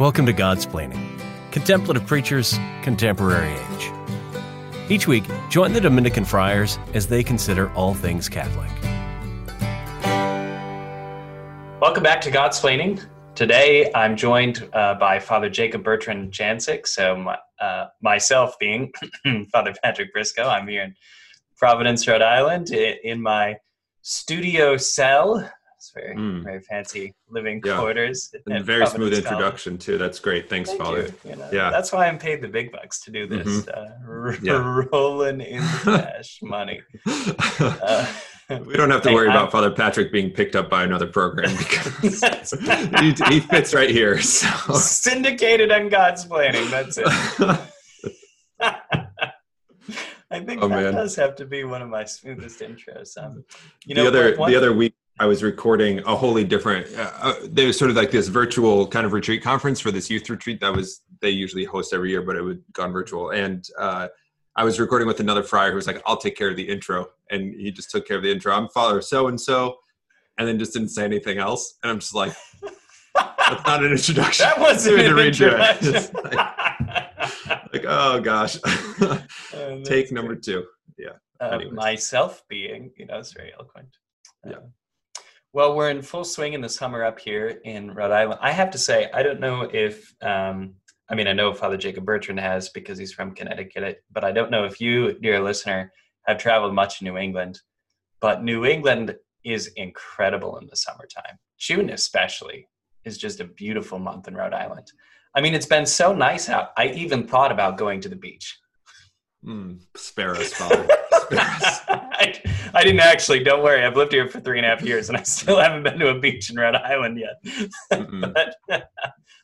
Welcome to Godsplaining, Contemplative Preachers, Contemporary Age. Each week, join the Dominican friars as they consider all things Catholic. Welcome back to Godsplaining. Today, I'm joined uh, by Father Jacob Bertrand Janczyk. So, uh, myself being Father Patrick Briscoe, I'm here in Providence, Rhode Island, in my studio cell it's very mm. very fancy living yeah. quarters. And very smooth introduction too. That's great. Thanks, Thank Father. You. You know, yeah, that's why I'm paid the big bucks to do this. Mm-hmm. Uh, r- yeah. Rolling in the cash money. Uh, we don't have to worry about Father Patrick being picked up by another program because he, he, fits right here. So. Syndicated on Godsplaining. That's it. I think oh, that man. does have to be one of my smoothest intros. Um, you know, the other one, the other week I was recording a wholly different. Uh, uh, there was sort of like this virtual kind of retreat conference for this youth retreat that was they usually host every year, but it would gone virtual. And uh, I was recording with another friar who was like, "I'll take care of the intro," and he just took care of the intro. I'm father so and so, and then just didn't say anything else. And I'm just like, "That's not an introduction." that wasn't an introduction. like, like, oh gosh, take number two. Yeah. Uh, myself being, you know, it's very eloquent. Yeah. Well, we're in full swing in the summer up here in Rhode Island. I have to say, I don't know if, um, I mean, I know Father Jacob Bertrand has because he's from Connecticut, but I don't know if you, dear listener, have traveled much in New England. But New England is incredible in the summertime. June, especially, is just a beautiful month in Rhode Island. I mean, it's been so nice out. I even thought about going to the beach. Mm, spare us, Father. I, I, didn't actually. Don't worry. I've lived here for three and a half years, and I still haven't been to a beach in Rhode Island yet. but,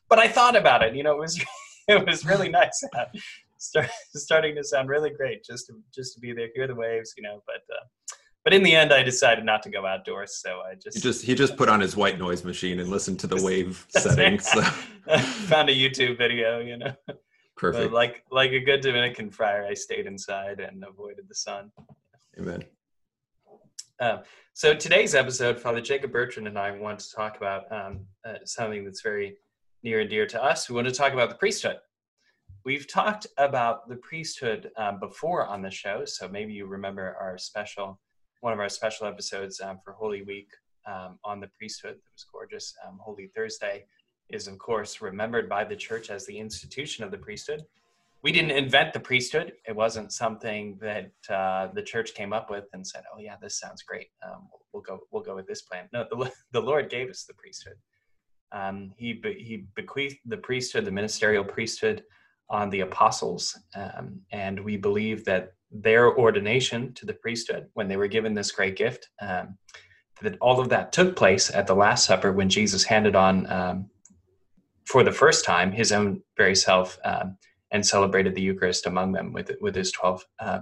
but I thought about it. You know, it was it was really nice. Start, starting to sound really great just to just to be there, hear the waves. You know, but. Uh, but in the end, I decided not to go outdoors, so I just he just he just put on his white noise machine and listened to the wave settings. So. Found a YouTube video, you know. Perfect. But like like a good Dominican friar, I stayed inside and avoided the sun. Amen. Um, so today's episode, Father Jacob Bertrand and I want to talk about um, uh, something that's very near and dear to us. We want to talk about the priesthood. We've talked about the priesthood um, before on the show, so maybe you remember our special, one of our special episodes um, for Holy Week um, on the priesthood. It was gorgeous. Um, Holy Thursday is, of course, remembered by the church as the institution of the priesthood. We didn't invent the priesthood. It wasn't something that uh, the church came up with and said, "Oh yeah, this sounds great. Um, we'll go. We'll go with this plan." No, the, the Lord gave us the priesthood. Um, he be, he bequeathed the priesthood, the ministerial priesthood, on the apostles, um, and we believe that their ordination to the priesthood, when they were given this great gift, um, that all of that took place at the Last Supper when Jesus handed on um, for the first time his own very self um, and celebrated the Eucharist among them with with his twelve uh,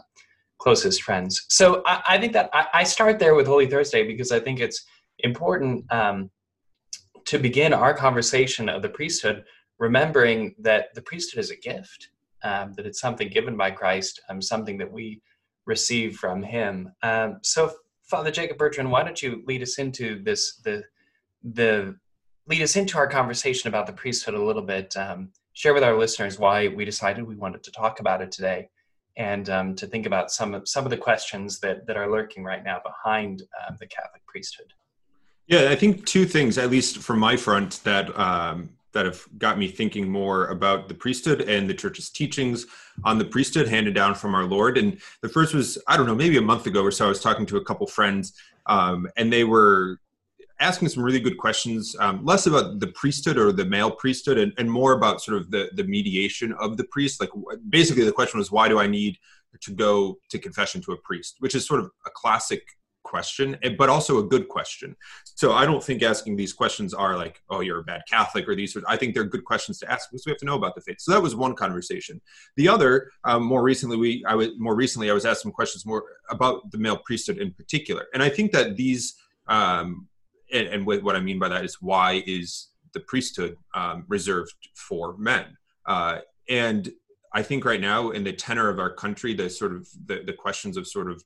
closest friends. So I, I think that I, I, start there with Holy Thursday because I think it's important um, to begin our conversation of the priesthood, remembering that the priesthood is a gift, um, that it's something given by Christ, um, something that we receive from Him. Um, so, Father Jacob Bertrand, why don't you lead us into this the the lead us into our conversation about the priesthood a little bit. Um, share with our listeners why we decided we wanted to talk about it today, and um, to think about some of some of the questions that that are lurking right now behind uh, the Catholic priesthood. Yeah, I think two things, at least from my front, that um, that have got me thinking more about the priesthood and the church's teachings on the priesthood handed down from our Lord. And the first was, I don't know, maybe a month ago or so, I was talking to a couple friends, um, and they were asking some really good questions, um, less about the priesthood or the male priesthood, and, and, more about sort of the the mediation of the priest. Like basically, the question was, why do I need to go to confession to a priest? Which is sort of a classic question, eh, but also a good question. So I don't think asking these questions are like, oh, you're a bad Catholic, or these. I think they're good questions to ask because we have to know about the faith. So that was one conversation. The other, um, more recently, we I was more recently I was asked some questions more about the male priesthood in particular, and I think that these um, and, and what I mean by that is why is the priesthood um, reserved for men? Uh, and I think right now in the tenor of our country, the sort of the, the questions of sort of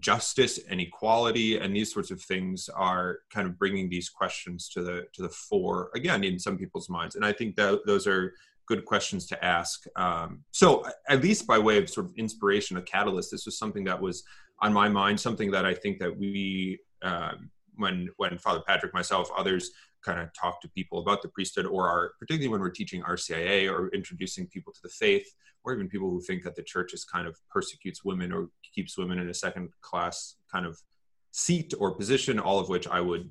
justice and equality and these sorts of things are kind of bringing these questions to the to the fore again in some people's minds and i think that those are good questions to ask um, so at least by way of sort of inspiration a catalyst this was something that was on my mind something that i think that we um, when when father patrick myself others kind of talk to people about the priesthood or are particularly when we're teaching rcia or introducing people to the faith or even people who think that the church is kind of persecutes women or keeps women in a second class kind of seat or position, all of which I would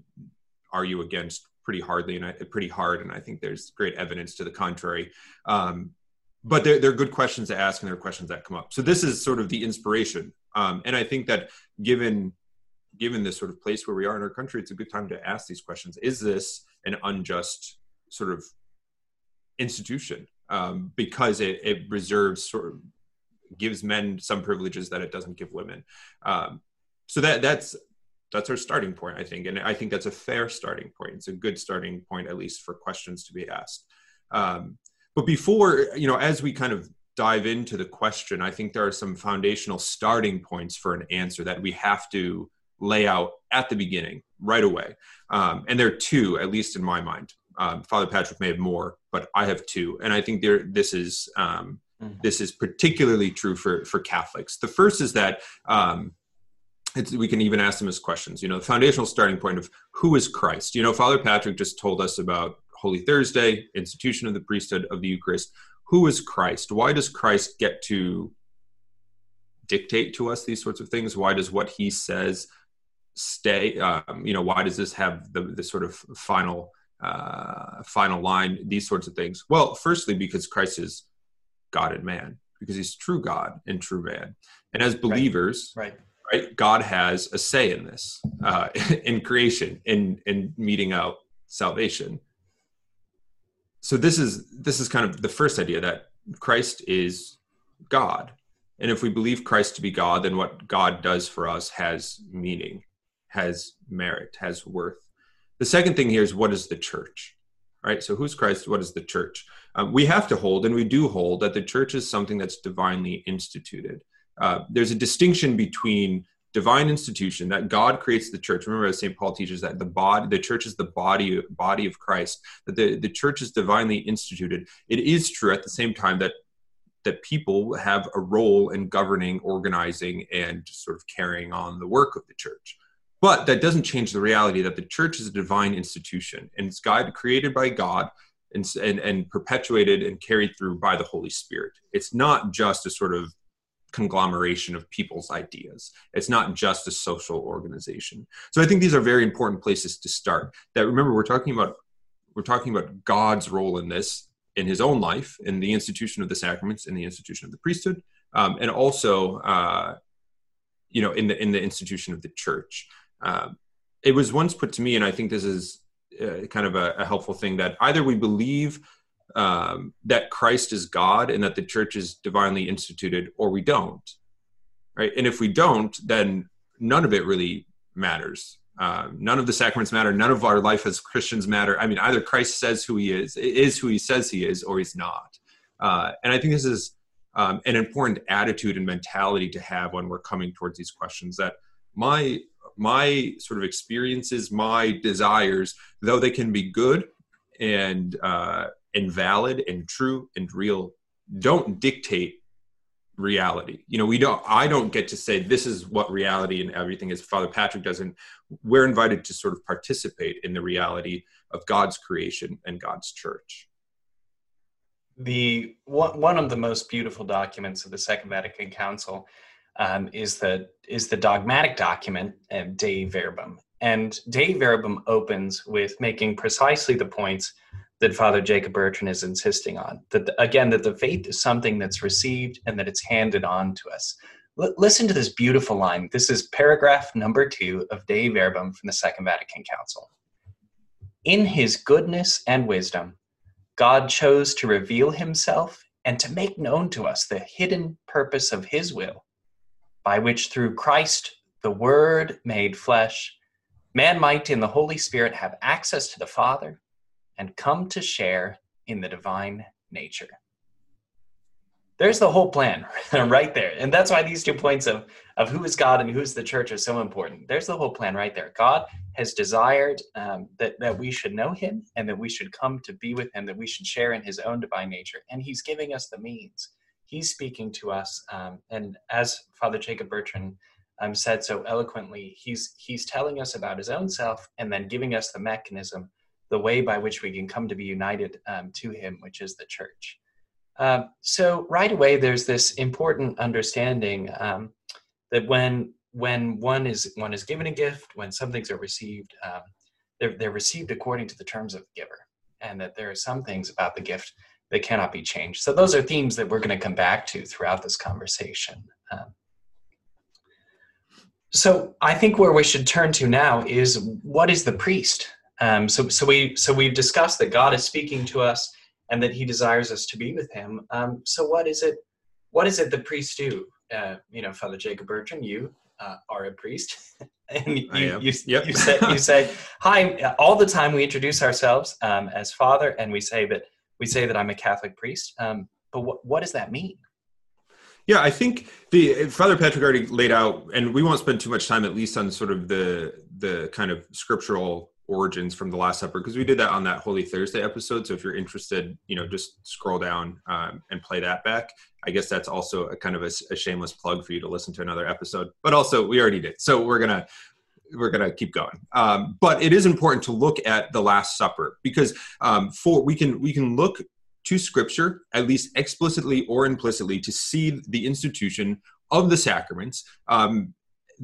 argue against pretty hardly and I, pretty hard. And I think there's great evidence to the contrary. Um, but they're, they're good questions to ask and they're questions that come up. So this is sort of the inspiration. Um, and I think that given given this sort of place where we are in our country, it's a good time to ask these questions. Is this an unjust sort of institution? um, because it, it reserves sort of gives men some privileges that it doesn't give women. Um, so that that's that's our starting point, I think, and I think that's a fair starting point. It's a good starting point, at least for questions to be asked. Um, but before you know, as we kind of dive into the question, I think there are some foundational starting points for an answer that we have to lay out at the beginning, right away. Um, and there are two, at least in my mind um, Father Patrick may have more, but I have two, and I think there this is um, mm-hmm. this is particularly true for for Catholics. The first is that um, we can even ask them as questions. You know, the foundational starting point of who is Christ. You know, Father Patrick just told us about Holy Thursday, institution of the priesthood of the Eucharist. Who is Christ? Why does Christ get to dictate to us these sorts of things? Why does what he says stay? Um, you know, why does this have the, the sort of final uh, final line, these sorts of things? Well, firstly, because Christ is God and man, because he's true God and true man. And as believers, right, right, right God has a say in this, uh, in creation, in in meeting out salvation. So this is this is kind of the first idea that Christ is God. And if we believe Christ to be God, then what God does for us has meaning, has merit, has worth. The second thing here is what is the church? Right? So who's Christ? What is the church? Um, we have to hold, and we do hold, that the church is something that's divinely instituted. Uh, there's a distinction between divine institution that God creates the church. Remember, as St. Paul teaches that the body, the church is the body, body of Christ. That the, the church is divinely instituted. It is true at the same time that that people have a role in governing, organizing, and sort of carrying on the work of the church. But that doesn't change the reality that the church is a divine institution and it's God created by God and, and, and perpetuated and carried through by the Holy Spirit. It's not just a sort of conglomeration of people's ideas. It's not just a social organization. So I think these are very important places to start. That remember we're talking about we're talking about God's role in this in his own life, in the institution of the sacraments, in the institution of the priesthood, um, and also uh, you know in the in the institution of the church. Um, it was once put to me, and I think this is uh, kind of a, a, helpful thing that either we believe um, that Christ is God and that the church is divinely instituted, or we don't. Right, and if we don't, then none of it really matters. Um, none of the sacraments matter. None of our life as Christians matter. I mean, either Christ says who he is, is who he says he is, or he's not. Uh, and I think this is um, an important attitude and mentality to have when we're coming towards these questions. That my my sort of experiences, my desires, though they can be good and uh, and valid and true and real, don't dictate reality. You know, we don't. I don't get to say this is what reality and everything is. Father Patrick doesn't. We're invited to sort of participate in the reality of God's creation and God's church the one, one of the most beautiful documents of the Second Vatican Council um, is the is the dogmatic document Dei Verbum, and Dei Verbum opens with making precisely the points that Father Jacob Bertrand is insisting on. That the, again, that the faith is something that's received and that it's handed on to us. L- listen to this beautiful line. This is paragraph number two of Dei Verbum from the Second Vatican Council. In His goodness and wisdom, God chose to reveal Himself and to make known to us the hidden purpose of His will by which through Christ, the Word made flesh, man might in the Holy Spirit have access to the Father and come to share in the divine nature. there's the whole plan right there. And that's why these two points of, of who is God and who's the church are so important. There's the whole plan right there. God has desired um, that, that we should know him and that we should come to be with him, that we should share in his own divine nature. And he's giving us the means. He's speaking to us. Um, and as Father Jacob Bertrand um, said so eloquently, he's, he's telling us about his own self and then giving us the mechanism, the way by which we can come to be united um, to him, which is the church. Um, so right away, there's this important understanding um, that when when one is one is given a gift, when some things are received, um, they're they're received according to the terms of the giver, and that there are some things about the gift that cannot be changed. So those are themes that we're going to come back to throughout this conversation. Um, so I think where we should turn to now is what is the priest? Um, so so we so we've discussed that God is speaking to us and that he desires us to be with him. Um, so what is it? What is it the priests do? Uh, you know, Father Jacob Bertrand, you uh, are a priest, and you you, yep. you, say you say hi all the time. We introduce ourselves um, as Father, and we say that we say that I'm a Catholic priest. Um, but what what does that mean? Yeah, I think the Father Patrick already laid out, and we won't spend too much time, at least on sort of the the kind of scriptural origins from the last supper because we did that on that holy thursday episode so if you're interested you know just scroll down um, and play that back i guess that's also a kind of a, a, shameless plug for you to listen to another episode but also we already did so we're gonna we're gonna keep going um, but it is important to look at the last supper because um, for we can we can look to scripture at least explicitly or implicitly to see the institution of the sacraments um,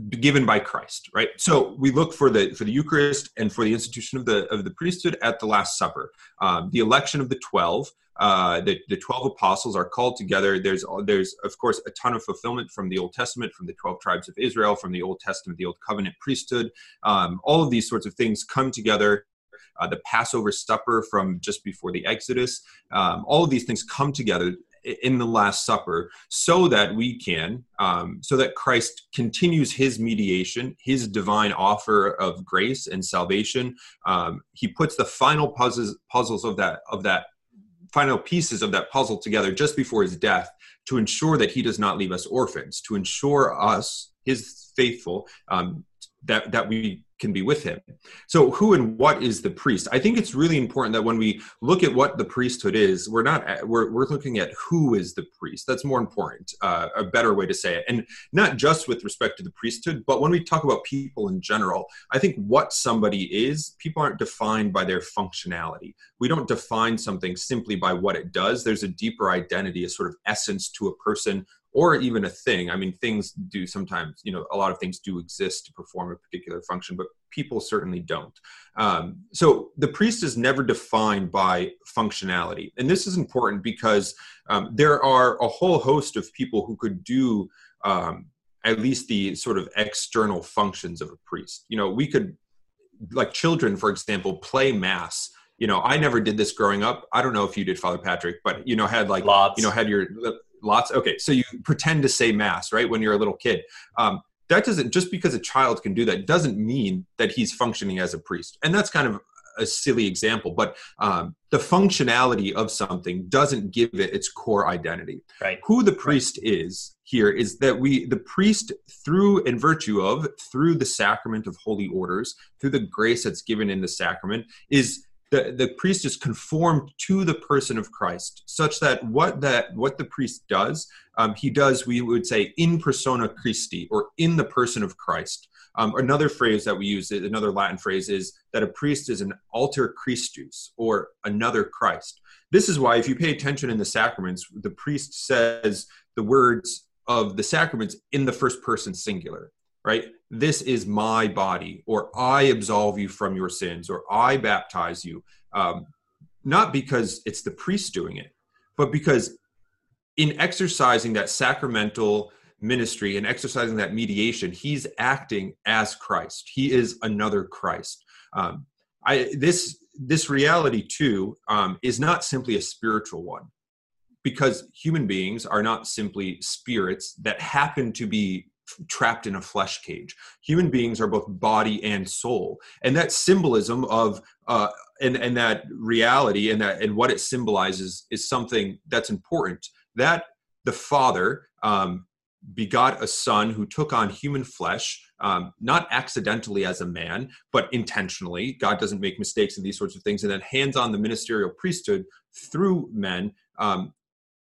given by Christ, right? So we look for the for the Eucharist and for the institution of the of the priesthood at the Last Supper, um, the election of the twelve. Uh, the, the 12 apostles are called together. There's there's of course a ton of fulfillment from the old testament from the 12 tribes of israel from the old testament the old covenant priesthood. Um, all of these sorts of things come together uh, the passover supper from just before the exodus. Um, all of these things come together in the last supper so that we can um, so that christ continues his mediation his divine offer of grace and salvation. Um, he puts the final puzzles puzzles of that of that final pieces of that puzzle together just before his death to ensure that he does not leave us orphans to ensure us his faithful um, that that we can be with him. So, who and what is the priest? I think it's really important that when we look at what the priesthood is, we're not we're we're looking at who is the priest. That's more important, uh, a better way to say it, and not just with respect to the priesthood, but when we talk about people in general. I think what somebody is, people aren't defined by their functionality. We don't define something simply by what it does. There's a deeper identity, a sort of essence to a person or even a thing. I mean, things do sometimes, you know, a lot of things do exist to perform a particular function, but people certainly don't. Um, so the priest is never defined by functionality. And this is important because um, there are a whole host of people who could do um, at least the sort of external functions of a priest. You know, we could, like children, for example, play mass you know i never did this growing up i don't know if you did father patrick but you know had like Lots. you know had your lots okay so you pretend to say mass right when you're a little kid. Um, that doesn't just because a child can do that doesn't mean that he's functioning as a priest. And that's kind of a silly example but um, the functionality of something doesn't give it its core identity. Right. Who the priest right. is here is that we the priest through and virtue of through the sacrament of holy orders through the grace that's given in the sacrament is the, the priest is conformed to the person of Christ, such that what that what the priest does, um, he does we would say in persona Christi or in the person of Christ. Um, another phrase that we use, another Latin phrase, is that a priest is an alter Christus or another Christ. This is why, if you pay attention in the sacraments, the priest says the words of the sacraments in the first person singular right? This is my body, or I absolve you from your sins, or I baptize you. Um, not because it's the priest doing it, but because in exercising that sacramental ministry and exercising that mediation, he's acting as Christ. He is another Christ. Um, I, this this reality too um, is not simply a spiritual one because human beings are not simply spirits that happen to be trapped in a flesh cage. Human beings are both body and soul, and that symbolism of uh, and and that reality and that and what it symbolizes is something that's important. That the Father um, begot a son who took on human flesh, um, not accidentally as a man, but intentionally. God doesn't make mistakes in these sorts of things. And then hands on the ministerial priesthood through men um,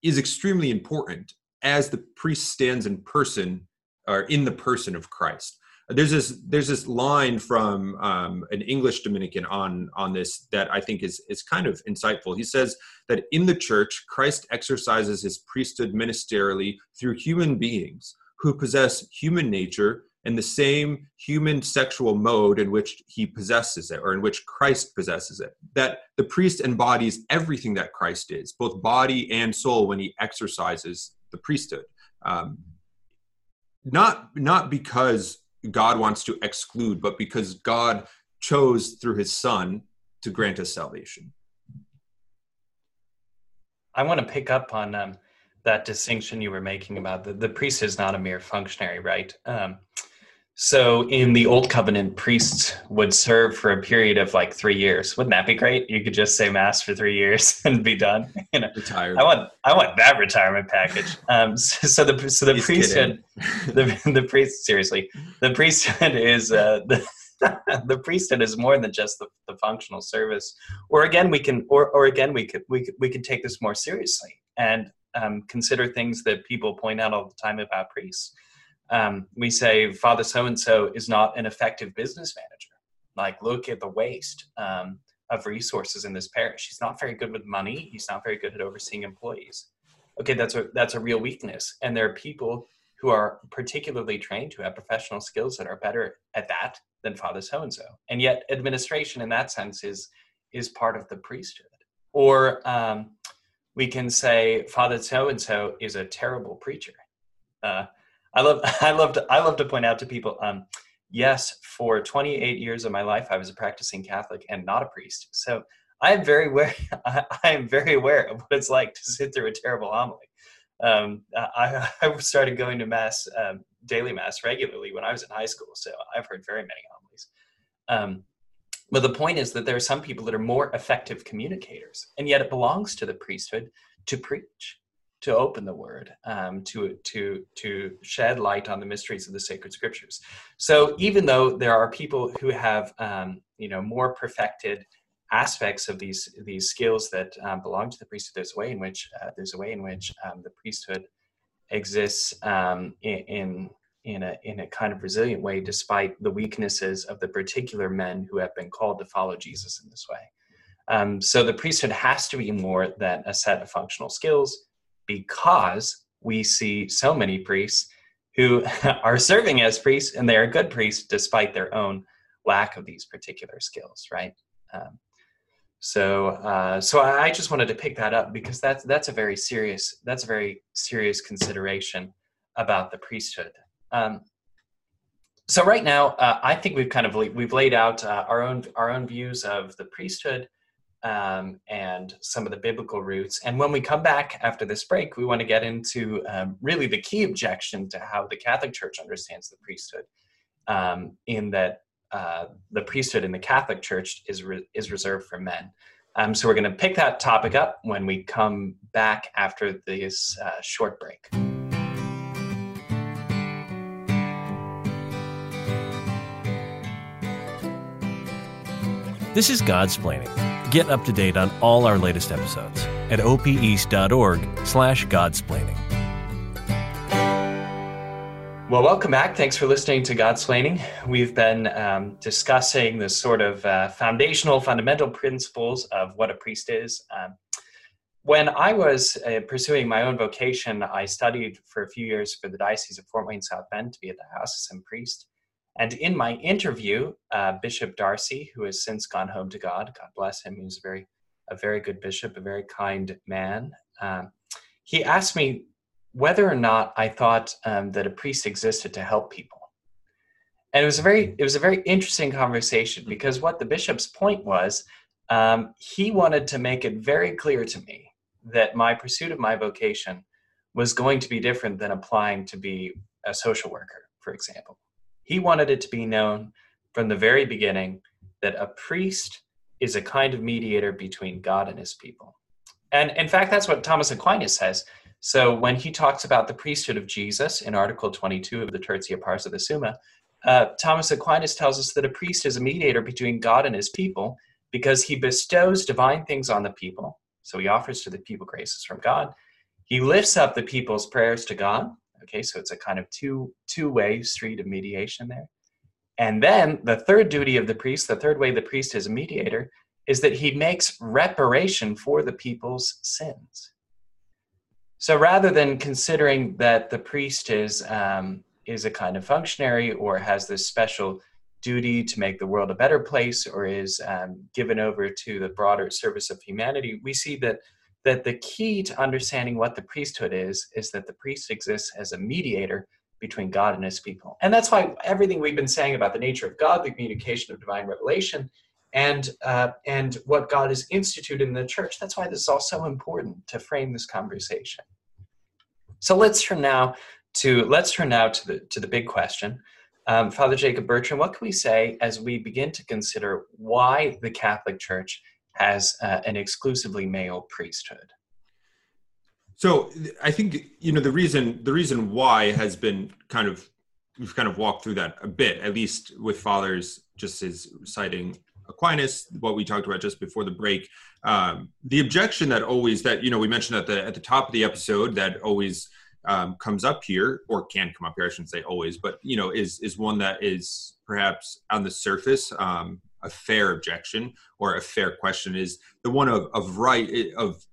is extremely important as the priest stands in person or in the person of Christ there's this there's this line from um, an English Dominican on on this that I think is is kind of insightful. He says that in the church, Christ exercises his priesthood ministerially through human beings who possess human nature and the same human sexual mode in which he possesses it or in which Christ possesses it. That the priest embodies everything that Christ is, both body and soul, when he exercises the priesthood. Um, not not because God wants to exclude, but because God chose through his son to grant us salvation. I want to pick up on um, that distinction you were making about the, the priest is not a mere functionary, right? Um, so in the old covenant, priests would serve for a period of like three years. Wouldn't that be great? You could just say mass for three years and be done. You know, retired. I want I want that retirement package. Um, so, so the so the He's priesthood, the the priest seriously, the priesthood is uh, the the priesthood is more than just the, the functional service. Or again, we can or or again we could we could, we can take this more seriously and um, consider things that people point out all the time about priests um, we say father so and so is not an effective business manager. Like look at the waste um, of resources in this parish. He's not very good with money. He's not very good at overseeing employees. Okay that's a that's a real weakness. And there are people who are particularly trained who have professional skills that are better at that than father so and so and yet administration in that sense is is part of the priesthood. Or um, we can say father so and so is a terrible preacher. Uh, I love I love to I love to point out to people. Um, yes, for 28 years of my life, I was a practicing Catholic and not a priest. So I am very aware. I, I am very aware of what it's like to sit through a terrible homily. Um, I, I started going to mass, um, daily mass regularly when I was in high school. So I've heard very many homilies. Um, but the point is that there are some people that are more effective communicators, and yet it belongs to the priesthood to preach to open the word um, to to to shed light on the mysteries of the sacred scriptures. So even though there are people who have um, you know more perfected aspects of these these skills that um, belong to the priesthood there's a way in which uh, there's a way in which um, the priesthood exists um, in, in in a in a kind of resilient way despite the weaknesses of the particular men who have been called to follow jesus in this way. Um, so the priesthood has to be more than a set of functional skills because we see so many priests who are serving as priests and they are good priests despite their own lack of these particular skills, right? Um, so, uh, so I just wanted to pick that up because that's that's a very serious that's a very serious consideration about the priesthood. Um, so right now, uh, I think we've kind of we've laid out uh, our own our own views of the priesthood um, and some of the biblical roots. And when we come back after this break, we want to get into um, really the key objection to how the Catholic Church understands the priesthood, um, in that uh, the priesthood in the Catholic Church is re- is reserved for men. Um, so we're going to pick that topic up when we come back after this uh, short break. This is Godsplaining Get up to date on all our latest episodes at opeast.org slash godsplaining. Well, welcome back. Thanks for listening to Godsplaining. We've been um, discussing the sort of uh, foundational, fundamental principles of what a priest is. Um, when I was uh, pursuing my own vocation, I studied for a few years for the Diocese of Fort Wayne South Bend to be at the house as a diocesan priest. And in my interview, uh, Bishop D'Arcy, who has since gone home to God, God bless him, he was a very, a very good bishop, a very kind man. Um, he asked me whether or not I thought um, that a priest existed to help people. And it was a very, it was a very interesting conversation because what the bishop's point was, um, he wanted to make it very clear to me that my pursuit of my vocation was going to be different than applying to be a social worker, for example. He wanted it to be known from the very beginning that a priest is a kind of mediator between God and his people. And in fact, that's what Thomas Aquinas says. So when he talks about the priesthood of Jesus in Article 22 of the Tertia Pars of the Summa, uh, Thomas Aquinas tells us that a priest is a mediator between God and his people because he bestows divine things on the people. So he offers to the people graces from God. He lifts up the people's prayers to God. Okay, so it's a kind of two two way street of mediation there. And then the third duty of the priest, the third way the priest is a mediator, is that he makes reparation for the people's sins. So rather than considering that the priest is um, is a kind of functionary or has this special duty to make the world a better place or is um, given over to the broader service of humanity, we see that that the key to understanding what the priesthood is is that the priest exists as a mediator between God and his people. And that's why everything we've been saying about the nature of God, the communication of divine revelation, and uh, and what God has instituted in the church. That's why this is all so important to frame this conversation. So let's turn now to let's turn now to the to the big question. Um, Father Jacob Bertrand, what can we say as we begin to consider why the Catholic Church has uh, an exclusively male priesthood? So I think you know the reason the reason why has been kind of we've kind of walked through that a bit, at least with fathers just as citing Aquinas, what we talked about just before the break. Um, the objection that always that you know we mentioned at the at the top of the episode that always um, comes up here or can come up here. I shouldn't say always, but you know is is one that is perhaps on the surface um, a fair objection or a fair question is the one of of right of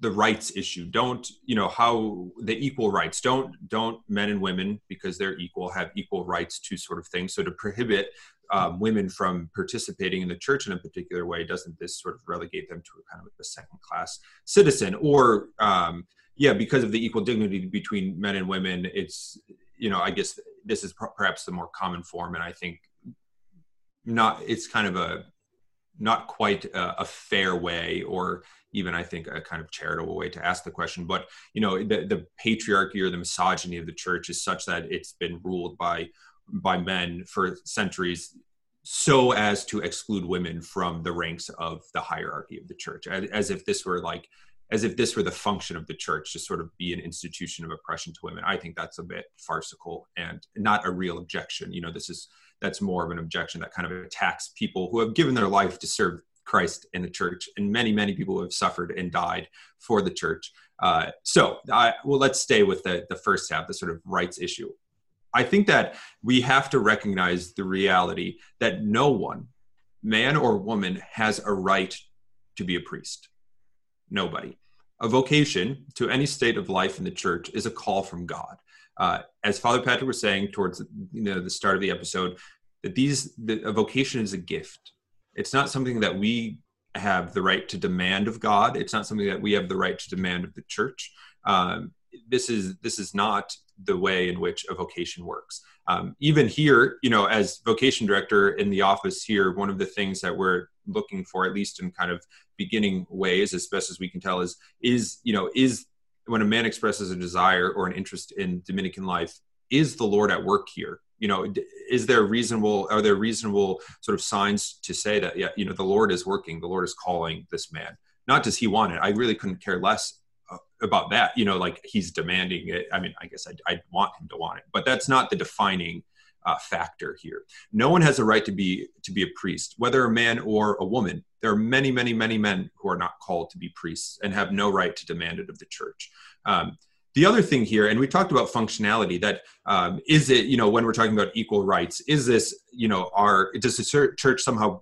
the rights issue. Don't you know how the equal rights. Don't don't men and women because they're equal have equal rights to sort of things. So to prohibit um, women from participating in the church in a particular way doesn't this sort of relegate them to a kind of a second class citizen? Or um, yeah because of the equal dignity between men and women it's you know i guess this is perhaps the more common form and i think not it's kind of a not quite a, a fair way or even I think a kind of charitable way to ask the question. But you know, the, the patriarchy or the misogyny of the church is such that it's been ruled by by men for centuries so as to exclude women from the ranks of the hierarchy of the church as, as, if this were like as if this were the function of the church to sort of be an institution of oppression to women i think that's a bit farcical and not a real objection you know this is that's more of an objection that kind of attacks people who have given their life to serve Christ in the church, and many, many people have suffered and died for the church. Uh, so, I, well, let's stay with the, the first half, the sort of rights issue. I think that we have to recognize the reality that no one, man or woman, has a right to be a priest. Nobody. A vocation to any state of life in the church is a call from God. Uh, as Father Patrick was saying towards you know the start of the episode, that these the, a vocation is a gift it's not something that we have the right to demand of God. It's not something that we have the right to demand of the church. Um, this is this is not the way in which a vocation works. Um, even here, you know, as vocation director in the office here, one of the things that we're looking for, at least in kind of beginning ways, as best as we can tell, is is you know is when a man expresses a desire or an interest in Dominican life, is the Lord at work here? you know is there reasonable are there reasonable sort of signs to say that yeah you know the lord is working the lord is calling this man? Not does he want it. I really couldn't care less uh, about that. You know like he's demanding it. I mean i guess I'd, I'd want him to want it but that's not the defining uh, factor here. No one has a right to be to be a priest whether a man or a woman. There are many many many men who are not called to be priests and have no right to demand it of the church. Um, the other thing here and we talked about functionality that um, is it you know when we're talking about equal rights is this you know are does the church somehow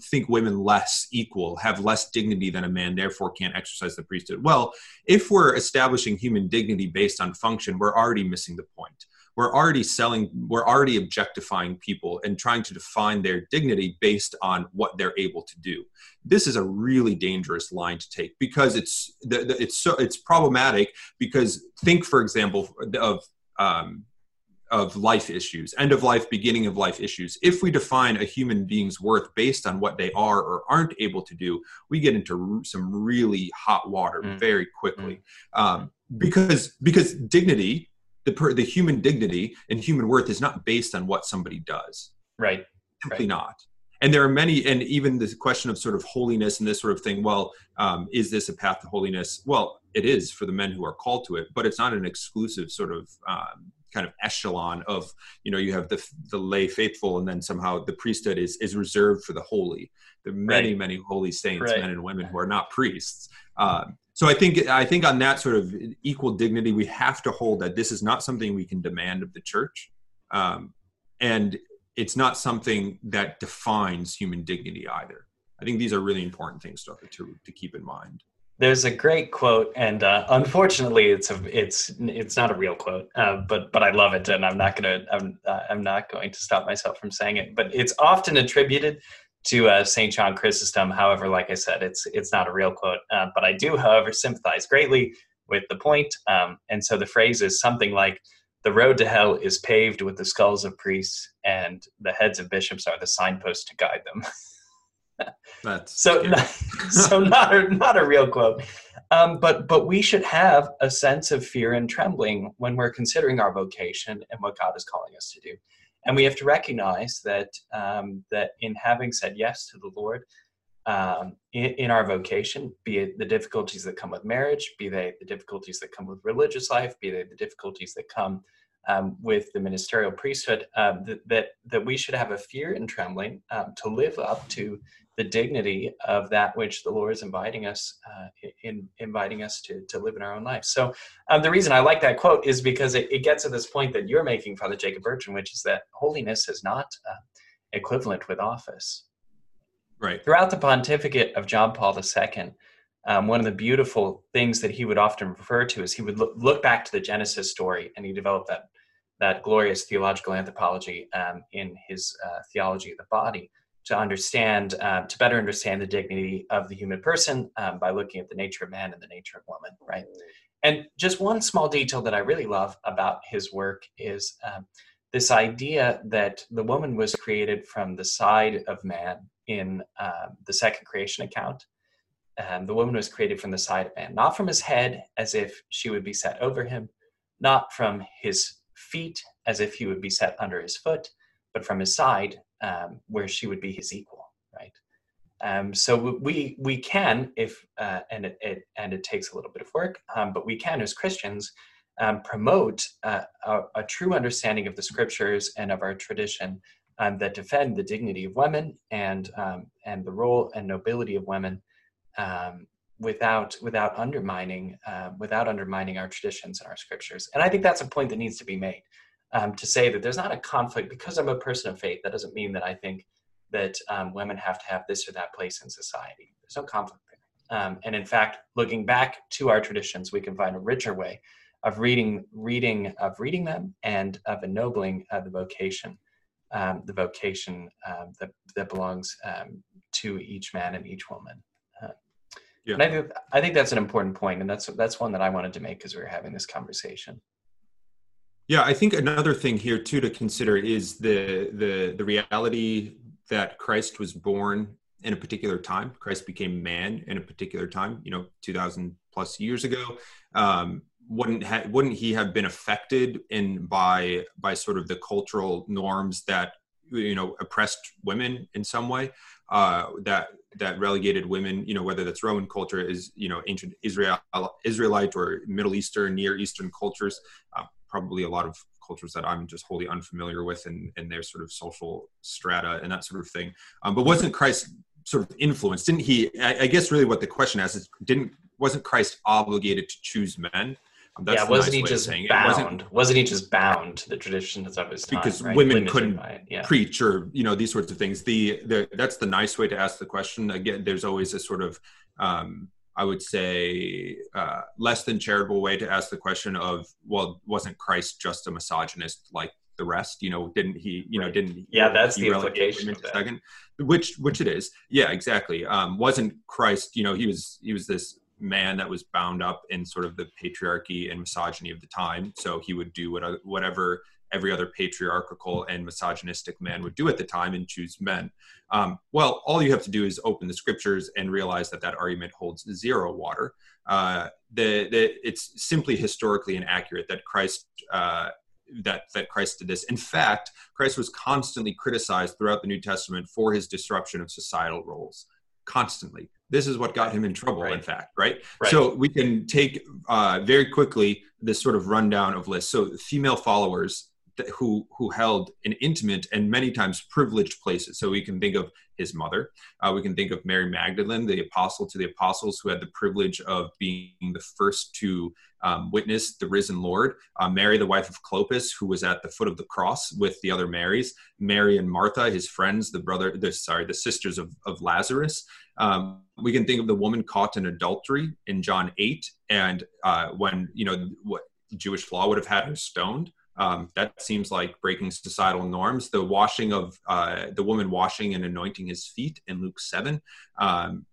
think women less equal have less dignity than a man therefore can't exercise the priesthood? Well if we're establishing human dignity based on function we're already missing the point we're already selling we're already objectifying people and trying to define their dignity based on what they're able to do this is a really dangerous line to take because it's it's so it's problematic because think for example of um, of life issues, end of life, beginning of life issues. If we define a human being's worth based on what they are or aren't able to do, we get into some really hot water mm. very quickly. Mm. Um, because because dignity the per, the human dignity and human worth is not based on what somebody does. Right. Simply right. not. and there are many, and even the question of sort of holiness and this sort of thing. Well, um, is this a path to holiness? Well, it is for the men who are called to it, but it's not an exclusive sort of um, kind of echelon of you know you have the the lay faithful and then somehow the priesthood is is reserved for the holy there are many right. many holy saints right. men and women who are not priests um, so i think i think on that sort of equal dignity we have to hold that this is not something we can demand of the church. Um, and it's not something that defines human dignity either. I think these are really important things to, to, to keep in mind. There's a great quote, and uh, unfortunately, it's a it's it's not a real quote, uh, but but I love it, and I'm not gonna I'm uh, I'm not going to stop myself from saying it. But it's often attributed to uh, Saint John Chrysostom. However, like I said, it's it's not a real quote. Uh, but I do, however, sympathize greatly with the point. Um, and so the phrase is something like, "The road to hell is paved with the skulls of priests, and the heads of bishops are the signposts to guide them." That's so not, so not a, not a real quote. Um, but but we should have a sense of fear and trembling when we're considering our vocation and what God is calling us to do. And we have to recognize that um, that in having said yes to the Lord um, in, in, our vocation, be it the difficulties that come with marriage, be they the difficulties that come with religious life, be they the difficulties that come um, with the ministerial priesthood, um, that, that, that we should have a fear and trembling um, to live up to the dignity of that which the Lord is inviting us uh, in inviting us to to live in our own life. So um, the reason I like that quote is because it, it, gets to this point that you're making, Father Jacob Bertrand, which is that holiness is not uh, equivalent with office. Right. Throughout the pontificate of John Paul II, um, one of the beautiful things that he would often refer to is he would look, look back to the Genesis story, and he developed that that glorious theological anthropology um, in his uh, theology of the body to understand, uh, to better understand the dignity of the human person um, by looking at the nature of man and the nature of woman, right? And just one small detail that I really love about his work is um, this idea that the woman was created from the side of man in uh, the second creation account. Um, the woman was created from the side of man, not from his head as if she would be set over him, not from his feet as if he would be set under his foot, but from his side um, where she would be his equal, right? Um, so we we can, if uh, and it, it, and it takes a little bit of work, um, but we can as Christians um, promote uh, a, a, true understanding of the scriptures and of our tradition um, that defend the dignity of women and um, and the role and nobility of women without without undermining uh, without undermining our traditions and our scriptures. And I think that's a point that needs to be made um, to say that there's not a conflict because I'm a person of faith. That doesn't mean that I think that um, women have to have this or that place in society. There's no conflict there. Um, and in fact, looking back to our traditions, we can find a richer way of reading, reading, of reading them, and of ennobling uh, the vocation, um, the vocation um, that that belongs um, to each man and each woman. Uh, yeah. And I think I think that's an important point, and that's that's one that I wanted to make as we were having this conversation. Yeah, I think another thing here too to consider is the the the reality that Christ was born in a particular time. Christ became man in a particular time. You know, two thousand plus years ago. Um, wouldn't ha- wouldn't he have been affected in by by sort of the cultural norms that you know oppressed women in some way uh, that that relegated women you know whether that's roman culture is you know ancient israel israelite or middle eastern near eastern cultures uh, probably a lot of cultures that I'm just wholly unfamiliar with and, and their sort of social strata and that sort of thing. Um, but wasn't Christ sort of influenced? Didn't he? I, I, guess really what the question is is didn't wasn't Christ obligated to choose men? Um, yeah, wasn't nice he just bound? Wasn't, wasn't, he just bound to the traditions of his time? Because right? women Limited couldn't yeah. preach or you know these sorts of things. The, the that's the nice way to ask the question. Again, there's always a sort of um, I would say, uh, less than charitable way to ask the question of, well, wasn't Christ just a misogynist like the rest? You know, didn't he? You right. know, didn't yeah, that's the implication. Second, which which it is. Yeah, exactly. Um, wasn't Christ? You know, he was he was this man that was bound up in sort of the patriarchy and misogyny of the time. So he would do what, whatever every other patriarchal and misogynistic man would do at the time and choose men. Um, well, all you have to do is open the scriptures and realize that that argument holds zero water. Uh, the, the, it's simply historically inaccurate that Christ uh, that that Christ did this. In fact, Christ was constantly criticized throughout the New Testament for his disruption of societal roles. Constantly, this is what got him in trouble. Right. In fact, right? right? So we can take uh, very quickly this sort of rundown of lists. So female followers who who held an intimate and many times privileged places. So we can think of his mother. Uh, we can think of Mary Magdalene, the apostle to the apostles, who had the privilege of being the first to um, witness the risen Lord. Uh, Mary, the wife of Clopas, who was at the foot of the cross with the other Marys. Mary and Martha, his friends, the brother, the sorry, the sisters of, of Lazarus. Um, we can think of the woman caught in adultery in John eight, and uh, when you know what Jewish law would have had her stoned. Um, that seems like breaking societal norms. The washing of uh, the woman washing and anointing his feet in Luke 7, um,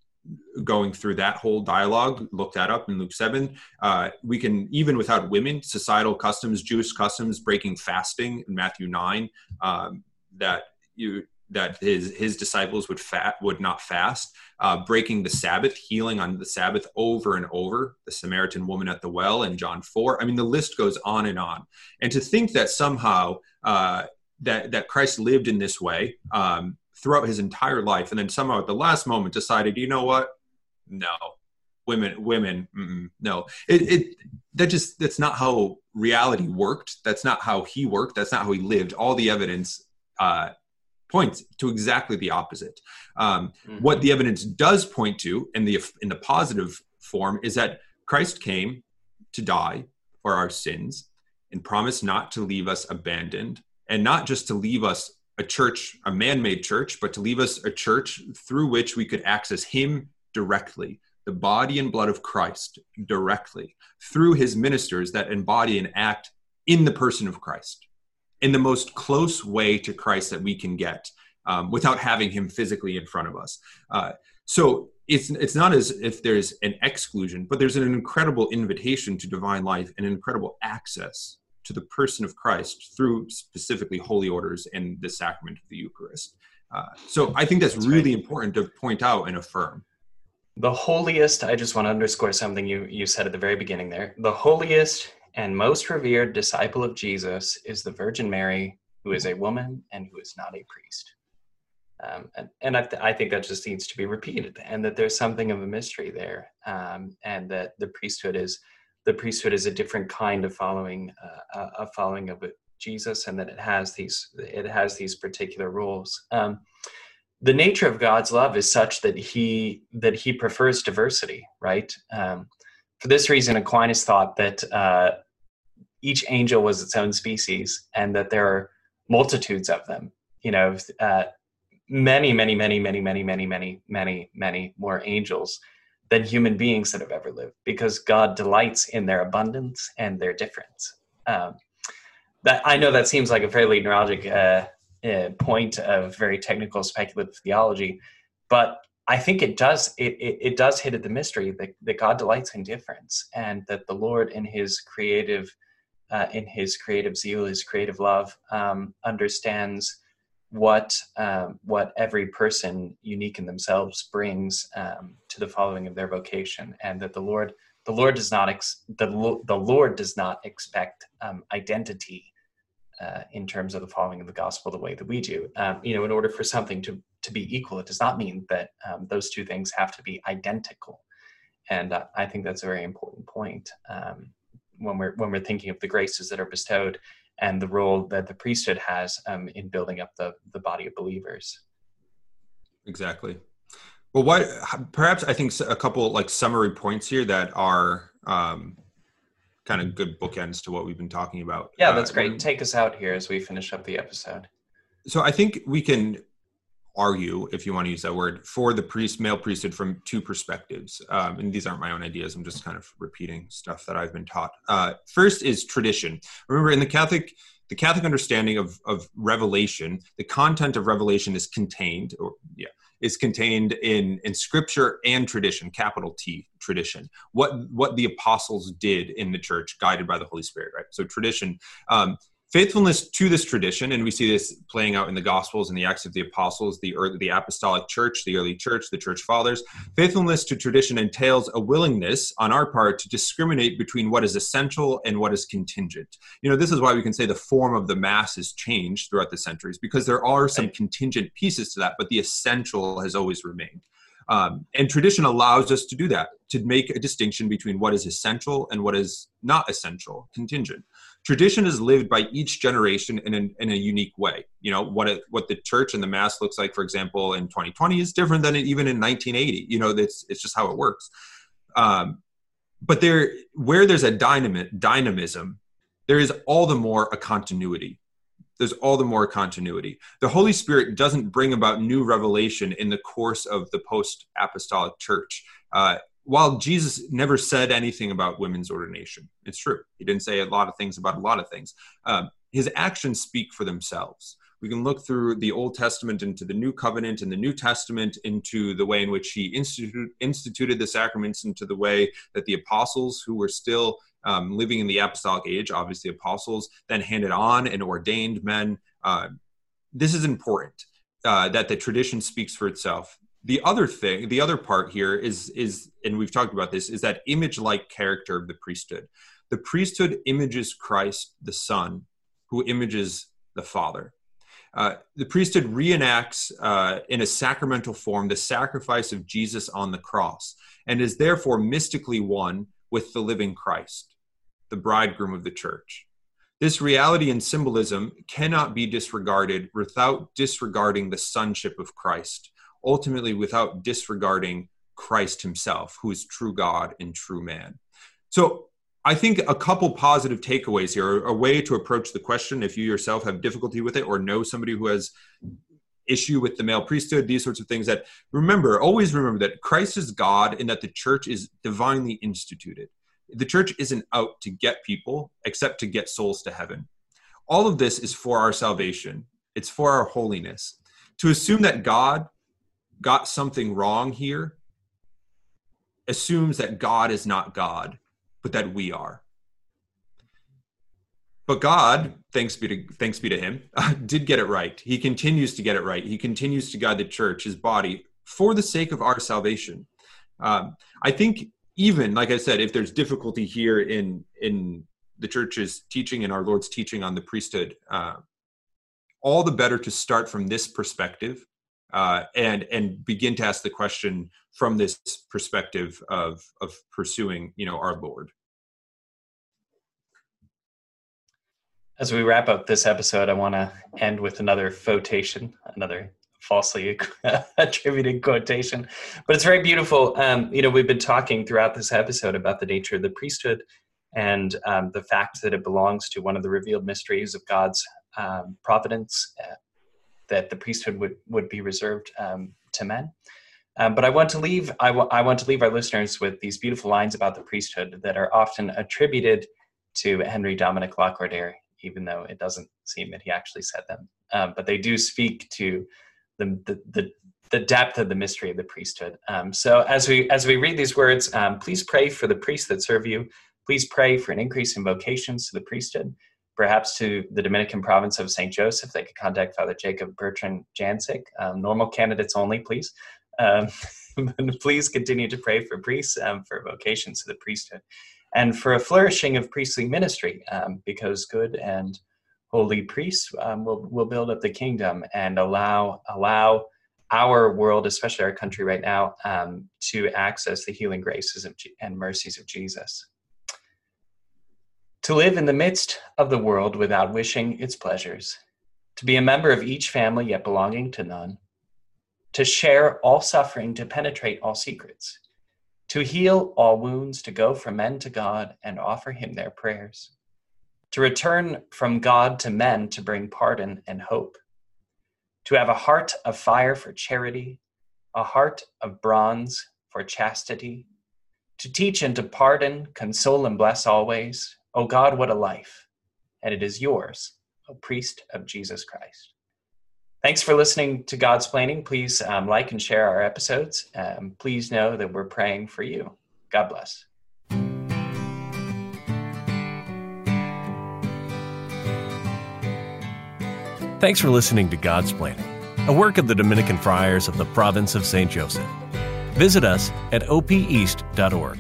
going through that whole dialogue, look that up in Luke 7. Uh, we can, even without women, societal customs, Jewish customs, breaking fasting in Matthew 9, um, that you that his his disciples would fat would not fast, uh, breaking the Sabbath, healing on the Sabbath over and over. The Samaritan woman at the well in John four. I mean, the list goes on and on. And to think that somehow uh, that that Christ lived in this way um, throughout his entire life, and then somehow at the last moment decided, you know what? No, women, women, no. It, it that just that's not how reality worked. That's not how he worked. That's not how he lived. All the evidence. Uh, points to exactly the opposite. Um, mm-hmm. What the evidence does point to in the in the positive form is that Christ came to die for our sins and promised not to leave us abandoned and not just to leave us a church, a man-made church, but to leave us a church through which we could access him directly, the body and blood of Christ directly through his ministers that embody and act in the person of Christ in the most close way to Christ that we can get um, without having him physically in front of us. Uh, so it's it's not as if there's an exclusion, but there's an incredible invitation to divine life and incredible access to the person of Christ through specifically holy orders and the sacrament of the Eucharist. Uh, so I think that's, that's really right. important to point out and affirm. The holiest, I just want to underscore something you, you said at the very beginning there. The holiest and most revered disciple of Jesus is the Virgin Mary, who is a woman and who is not a priest. Um, and, and I, th- I, think that just needs to be repeated, and that there's something of a mystery there, um, and that the priesthood is the priesthood is a different kind of following uh, a following of Jesus, and that it has these it has these particular rules. Um, the nature of God's love is such that he that he prefers diversity, right? Um, for this reason, Aquinas thought that uh, each angel was its own species and that there are multitudes of them. You know, uh, many, many, many, many, many, many, many, many, many more angels than human beings that have ever lived because God delights in their abundance and their difference. Um, that I know that seems like a fairly neurologic uh, uh, point of very technical speculative theology, but I think it does it, it, it, does hit at the mystery that, that God delights in difference and that the Lord in his creative uh, in his creative zeal, his creative love, um, understands what um, what every person unique in themselves brings um, to the following of their vocation, and that the Lord the Lord does not ex- the, the Lord does not expect um, identity uh, in terms of the following of the gospel the way that we do. Um, you know, in order for something to to be equal. It does not mean that um, those two things have to be identical. And uh, I think that's a very important point um, when we're when we're thinking of the graces that are bestowed and the role that the priesthood has um, in building up the the body of believers. Exactly. Well, what perhaps I think a couple like summary points here that are um, kind of good bookends to what we've been talking about. Yeah, that's uh, great. Take us out here as we finish up the episode. So I think we can argue, if you want to use that word, for the priest, male priesthood from two perspectives. Um, and these aren't my own ideas. I'm just kind of repeating stuff that I've been taught. Uh, first is tradition. Remember, in the Catholic, the Catholic understanding of, of revelation, the content of revelation is contained, or yeah, is contained in in Scripture and tradition, capital T tradition. What what the apostles did in the church, guided by the Holy Spirit, right? So tradition. Um, faithfulness to this tradition, and we see this playing out in the Gospels and the Acts of the Apostles, the early, the Apostolic Church, the early Church, the Church Fathers. Faithfulness to tradition entails a willingness on our part to discriminate between what is essential and what is contingent. You know, this is why we can say the form of the Mass has changed throughout the centuries because there are some contingent pieces to that, but the essential has always remained. Um, and tradition allows us to do that, to make a distinction between what is essential and what is not essential, contingent. Tradition is lived by each generation in, an, in a unique way. You know what it, what the church and the mass looks like for example in 2020 is different than it, even in 1980 you know it's, it's just how it works. Um, but there where there's a dynamic dynamism there is all the more a continuity there's all the more continuity the holy spirit doesn't bring about new revelation in the course of the post apostolic church uh, while Jesus never said anything about women's ordination, it's true. He didn't say a lot of things about a lot of things. Um, his actions speak for themselves. We can look through the Old Testament into the New Covenant and the New Testament into the way in which he instituted, instituted the sacraments, into the way that the apostles who were still um, living in the apostolic age, obviously apostles, then handed on and ordained men. Uh, this is important uh, that the tradition speaks for itself. The other thing the other part here is is and we've talked about this is that image like character of the priesthood. The priesthood images christ the son who images the father. Uh, the priesthood reenacts uh, in a sacramental form the sacrifice of jesus on the cross and is therefore mystically one with the living christ the bridegroom of the church this reality and symbolism cannot be disregarded without disregarding the sonship of christ ultimately without disregarding Christ himself, who is true God and true man. So I think a couple positive takeaways here, a way to approach the question if you yourself have difficulty with it or know somebody who has issue with the male priesthood, these sorts of things that remember, always remember that Christ is God and that the church is divinely instituted. The church isn't out to get people except to get souls to heaven. All of this is for our salvation. It's for our holiness. To assume that God got something wrong here assumes that God is not God, but that we are. But God, thanks be to thanks be to Him, did get it right. He continues to get it right. He continues to guide the church, His body, for the sake of our salvation. Um, I think even like I said, if there's difficulty here in in the church's teaching and our Lord's teaching on the priesthood, uh, all the better to start from this perspective uh, and and begin to ask the question from this perspective of of pursuing you know our Lord. As we wrap up this episode, I want to end with another quotation, another falsely attributed quotation, but it's very beautiful. Um, you know, we've been talking throughout this episode about the nature of the priesthood and um, the fact that it belongs to one of the revealed mysteries of God's um, providence, uh, that the priesthood would, would be reserved um, to men. Um, but I want to leave I, w- I want to leave our listeners with these beautiful lines about the priesthood that are often attributed to Henry Dominic Lacordaire, even though it doesn't seem that he actually said them. Um, but they do speak to the, the, the depth of the mystery of the priesthood. Um, so as we as we read these words, um, please pray for the priests that serve you. Please pray for an increase in vocations to the priesthood perhaps to the Dominican province of St. Joseph, they could contact Father Jacob Bertrand Janczyk. Um, normal candidates only, please. Um, please continue to pray for priests, um, for vocations to the priesthood, and for a flourishing of priestly ministry, um, because good and holy priests um, will, will build up the kingdom and allow allow our world, especially our country right now, um, to access the healing graces and mercies of Jesus. To live in the midst of the world without wishing its pleasures, to be a member of each family yet belonging to none, to share all suffering, to penetrate all secrets, to heal all wounds, to go from men to God and offer Him their prayers, to return from God to men to bring pardon and hope, to have a heart of fire for charity, a heart of bronze for chastity, to teach and to pardon, console and bless always, O God, what a life! And it is yours, O priest of Jesus Christ. Thanks for listening to Godsplaining. Please um, like and share our episodes. Um, please know that we're praying for you. God bless. Thanks for listening to Godsplaining, a work of the Dominican Friars of the Province of St. Joseph. Visit us at opeast.org.